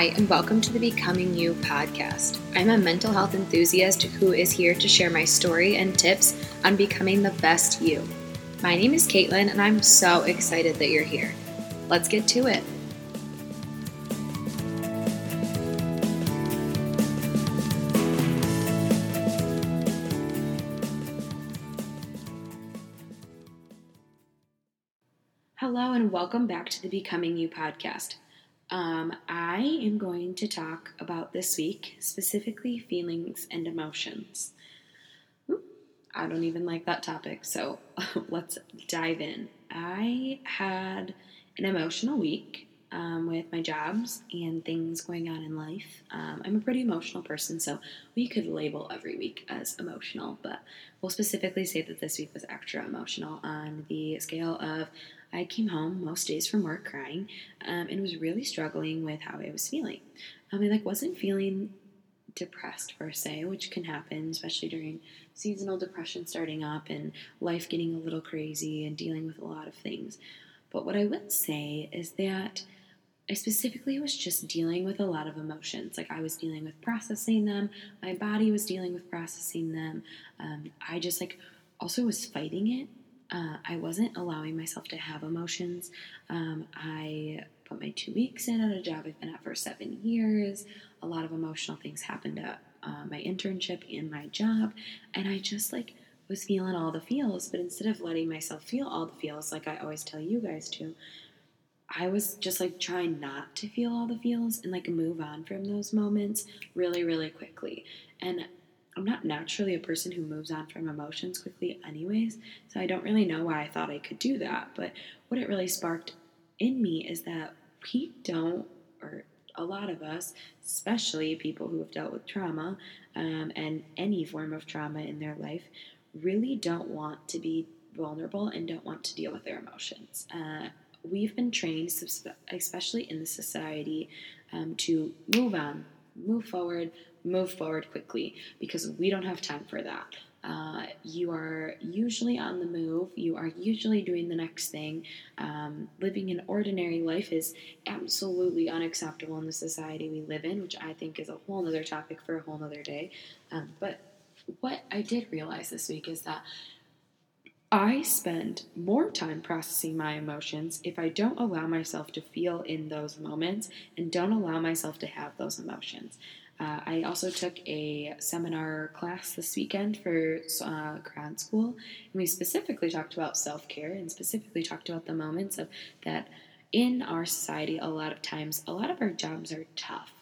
Hi, and welcome to the Becoming You podcast. I'm a mental health enthusiast who is here to share my story and tips on becoming the best you. My name is Caitlin, and I'm so excited that you're here. Let's get to it. Hello, and welcome back to the Becoming You podcast. Um, I am going to talk about this week, specifically feelings and emotions. I don't even like that topic, so let's dive in. I had an emotional week um, with my jobs and things going on in life. Um, I'm a pretty emotional person, so we could label every week as emotional, but we'll specifically say that this week was extra emotional on the scale of I came home most days from work crying um, and was really struggling with how I was feeling. Um, I like wasn't feeling depressed per se, which can happen, especially during seasonal depression starting up and life getting a little crazy and dealing with a lot of things. But what I would say is that I specifically was just dealing with a lot of emotions. Like I was dealing with processing them, my body was dealing with processing them. Um, I just like also was fighting it uh, I wasn't allowing myself to have emotions. Um, I put my two weeks in at a job I've been at for seven years. A lot of emotional things happened at uh, my internship and my job, and I just like was feeling all the feels. But instead of letting myself feel all the feels, like I always tell you guys to, I was just like trying not to feel all the feels and like move on from those moments really, really quickly. And I'm not naturally a person who moves on from emotions quickly, anyways, so I don't really know why I thought I could do that. But what it really sparked in me is that we don't, or a lot of us, especially people who have dealt with trauma um, and any form of trauma in their life, really don't want to be vulnerable and don't want to deal with their emotions. Uh, we've been trained, especially in the society, um, to move on, move forward, move forward quickly because we don't have time for that. Uh, you are usually on the move. You are usually doing the next thing. Um, living an ordinary life is absolutely unacceptable in the society we live in, which I think is a whole other topic for a whole other day. Um, but what I did realize this week is that I spend more time processing my emotions if I don't allow myself to feel in those moments and don't allow myself to have those emotions. Uh, I also took a seminar class this weekend for uh, grad school, and we specifically talked about self care and specifically talked about the moments of that in our society. A lot of times, a lot of our jobs are tough.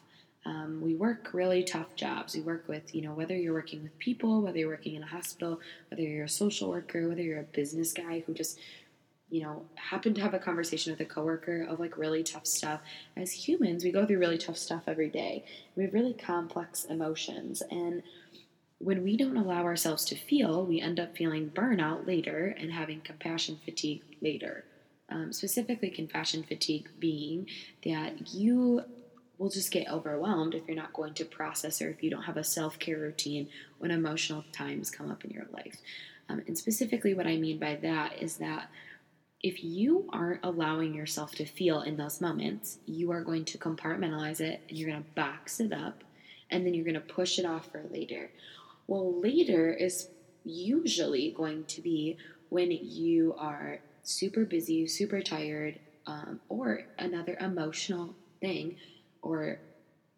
Um, we work really tough jobs. We work with, you know, whether you're working with people, whether you're working in a hospital, whether you're a social worker, whether you're a business guy who just you know, happened to have a conversation with a coworker of like really tough stuff. As humans, we go through really tough stuff every day. We have really complex emotions. And when we don't allow ourselves to feel, we end up feeling burnout later and having compassion fatigue later. Um, specifically, compassion fatigue being that you will just get overwhelmed if you're not going to process or if you don't have a self care routine when emotional times come up in your life. Um, and specifically, what I mean by that is that if you aren't allowing yourself to feel in those moments, you are going to compartmentalize it and you're going to box it up and then you're going to push it off for later. Well, later is usually going to be when you are super busy, super tired, um, or another emotional thing or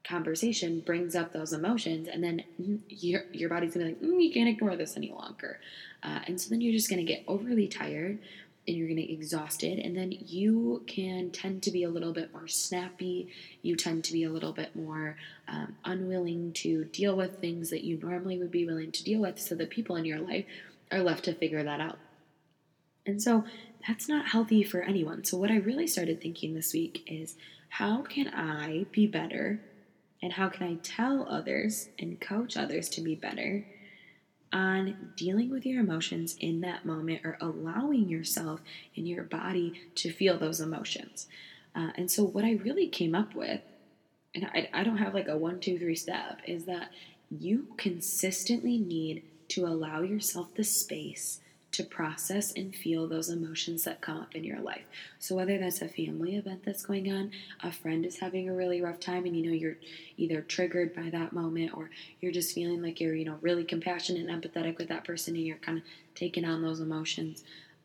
conversation brings up those emotions, and then your, your body's gonna be like, mm, you can't ignore this any longer. Uh, and so then you're just gonna get overly tired and you're to get exhausted. And then you can tend to be a little bit more snappy. You tend to be a little bit more um, unwilling to deal with things that you normally would be willing to deal with. So the people in your life are left to figure that out. And so that's not healthy for anyone. So, what I really started thinking this week is how can I be better? And how can I tell others and coach others to be better on dealing with your emotions in that moment or allowing yourself and your body to feel those emotions. Uh, and so, what I really came up with, and I, I don't have like a one, two, three step, is that you consistently need to allow yourself the space to process and feel those emotions that come up in your life. So, whether that's a family event that's going on, a friend is having a really rough time, and you know you're either triggered by that moment or you're just feeling like you're, you know, really compassionate and empathetic with that person and you're kind of taking on those emotions.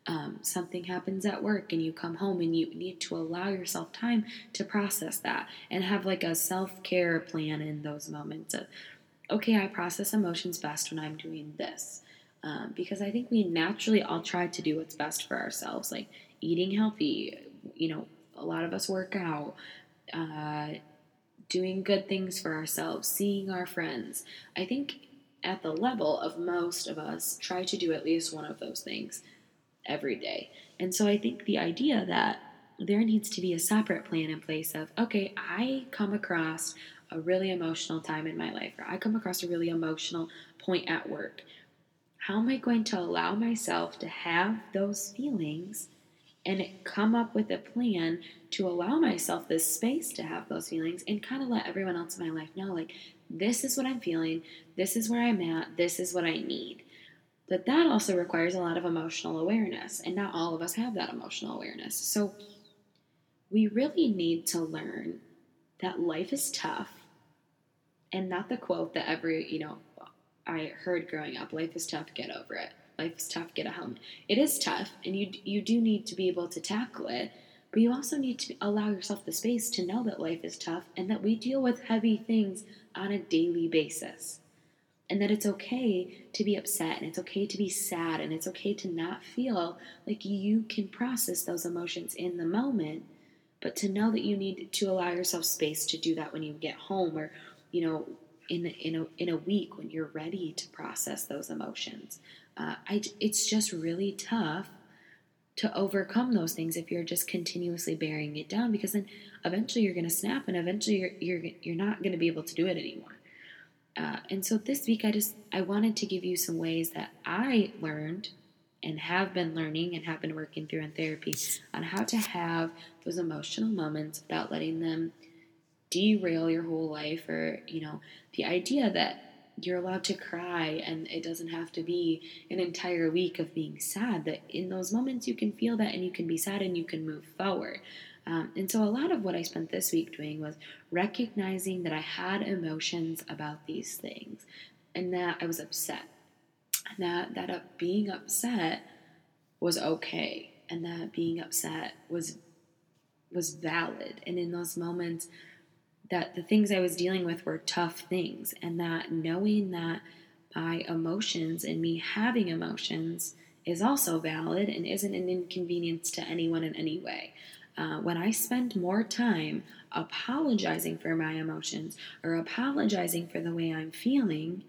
Um, something happens at work and you come home and you need to allow yourself time to process that and have like a self care plan in those moments of, okay, I process emotions best when I'm doing this um, because I think we naturally all try to do what's best for ourselves, like eating healthy. You know, a lot of us work out, uh, doing good things for ourselves, seeing our friends. I think at the level of most of us try to do at least one of those things every day. And so I think the idea that there needs to be a separate plan in place of, okay, I come across a really emotional time in my life, or I come across a really emotional point at work how am I going to allow myself to have those feelings and come up with a plan to allow myself this space to have those feelings and kind of let everyone else in my life know like this is what I'm feeling, this is where I'm at, this is what I need. But that also requires a lot of emotional awareness, and not all of us have that emotional awareness. So we really need to learn that life is tough and not the quote that every, you know, I heard growing up, life is tough, get over it. Life is tough, get a helmet. It is tough, and you you do need to be able to tackle it, but you also need to allow yourself the space to know that life is tough and that we deal with heavy things on a daily basis. And that it's okay to be upset and it's okay to be sad and it's okay to not feel like you can process those emotions in the moment, but to know that you need to allow yourself space to do that when you get home or, you know, in in a in a week when you're ready to process those emotions. Uh, I, it's just really tough to overcome those things if you're just continuously bearing it down because then eventually you're going to snap and eventually you're you're you're not going to be able to do it anymore. Uh, and so this week I just I wanted to give you some ways that I learned and have been learning and have been working through in therapy on how to have those emotional moments without letting them derail your whole life or you know the idea that you're allowed to cry and it doesn't have to be an entire week of being sad that in those moments you can feel that and you can be sad and you can move forward. Um, and so a lot of what i spent this week doing was recognizing that i had emotions about these things and that i was upset. And that that uh, being upset was okay and that being upset was was valid. And in those moments that the things I was dealing with were tough things, and that knowing that my emotions and me having emotions is also valid and isn't an inconvenience to anyone in any way. Uh, when I spend more time apologizing for my emotions or apologizing for the way I'm feeling,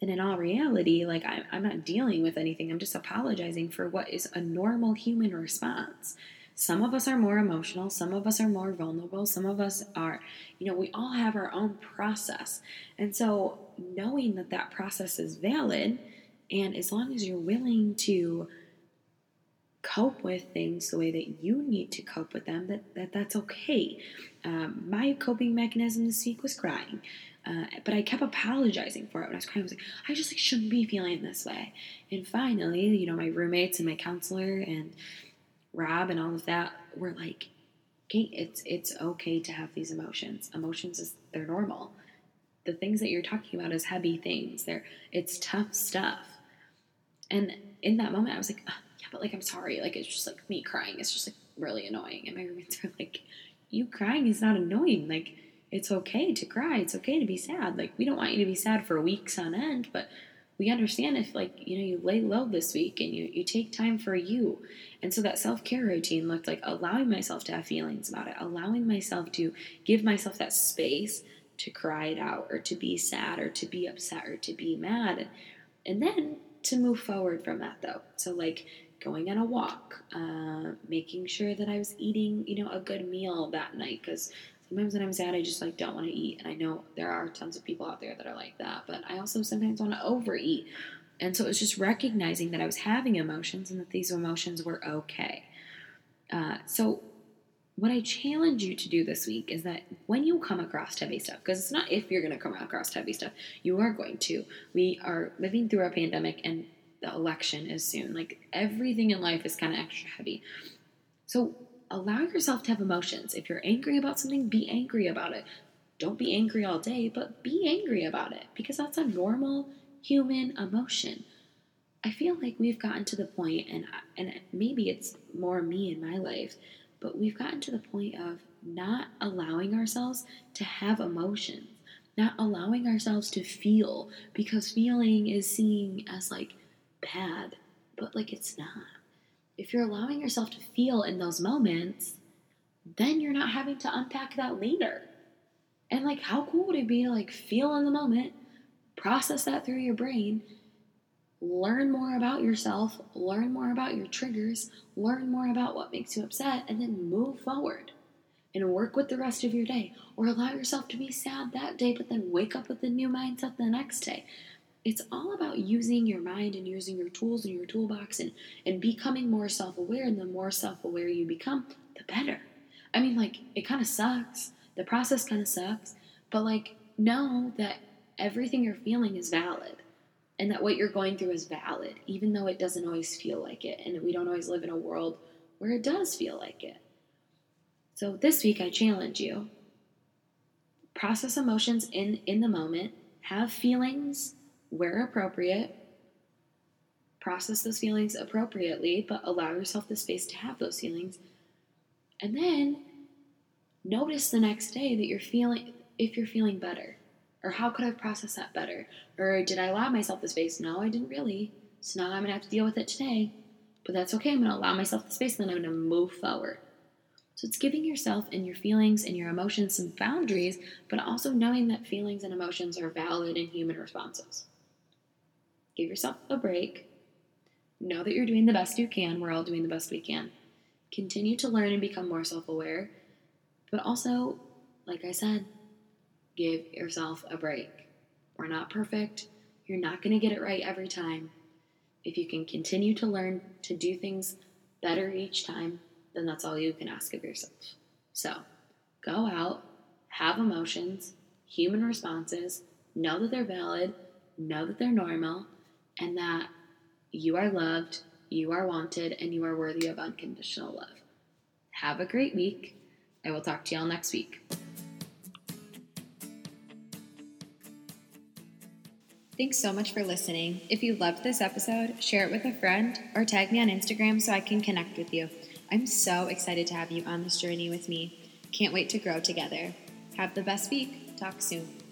then in all reality, like I'm, I'm not dealing with anything. I'm just apologizing for what is a normal human response. Some of us are more emotional, some of us are more vulnerable, some of us are, you know, we all have our own process. And so knowing that that process is valid, and as long as you're willing to cope with things the way that you need to cope with them, that, that that's okay. Um, my coping mechanism this week was crying. Uh, but I kept apologizing for it when I was crying. I was like, I just like shouldn't be feeling this way. And finally, you know, my roommates and my counselor and Rob and all of that were like, okay, it's it's okay to have these emotions. Emotions is they're normal. The things that you're talking about is heavy things. They're it's tough stuff. And in that moment, I was like, oh, yeah, but like I'm sorry. Like it's just like me crying. It's just like really annoying. And my roommates were like, you crying is not annoying. Like it's okay to cry. It's okay to be sad. Like we don't want you to be sad for weeks on end, but we understand if like you know you lay low this week and you, you take time for you. And so that self-care routine looked like allowing myself to have feelings about it allowing myself to give myself that space to cry it out or to be sad or to be upset or to be mad. And then to move forward from that though. So like going on a walk uh, making sure that i was eating you know a good meal that night because sometimes when I'm sad, I just like don't want to eat. And I know there are tons of people out there that are like that, but I also sometimes want to overeat. And so it was just recognizing that I was having emotions and that these emotions were okay. Uh, so, what I challenge you to do this week is that when you come across heavy stuff, because it's not if you're going to come across heavy stuff, you are going to. We are living through a pandemic, and the election is soon. Like everything in life is kind of extra heavy. So allow yourself to have emotions. If you're angry about something, be angry about it. Don't be angry all day, but be angry about it because that's a normal human emotion. I feel like we've gotten to the point, and and maybe it's more me in my life, but we've gotten to the point of not allowing ourselves to have emotions, not allowing ourselves to feel, because feeling is seen as like bad, but like it's not. If you're allowing yourself to feel in those moments, then you're not having to unpack that later. And like, how cool would it be to like feel in the moment, process that through your brain, learn more about yourself, learn more about your triggers, learn more about what makes you upset, and then move forward and work with the rest of your day. Or allow yourself to be sad that day, but then wake up with a new mindset the next day. It's all about using your mind and using your tools in your toolbox and, and becoming more self aware. And the more self aware you become, the better. I mean, like, it kind of sucks. The process kind of sucks. But, like, know that everything you're feeling is valid and that what you're going through is valid, even though it doesn't always feel like it. And we don't always live in a world where it does feel like it. So this week I challenge you. Process emotions in, in the moment, have feelings where appropriate, process those feelings appropriately, but allow yourself the space to have those feelings. And then notice the next day that you're feeling if you're feeling better. Or how could I process that better? Or did I allow myself the space? No, I didn't really. So now I'm gonna have to deal with it today. But that's okay. I'm gonna allow myself the space, and then I'm gonna move forward. So it's giving yourself and your feelings and your emotions some boundaries, but also knowing that feelings and emotions are valid and human responses. Give yourself a break. Know that you're doing the best you can. We're all doing the best we can. Continue to learn and become more self aware, but also, like I said, give yourself a break. We're not perfect. You're not going to get it right every time. If you can continue to learn to do things better each time, then that's all you can ask of yourself. So go out, have emotions, human responses, know that they're valid, know that they're normal, and that you are loved, you are wanted, and you are worthy of unconditional love. Have a great week. I will talk to y'all next week. Thanks so much for listening. If you loved this episode, share it with a friend or tag me on Instagram so I can connect with you. I'm so excited to have you on this journey with me. Can't wait to grow together. Have the best week. Talk soon.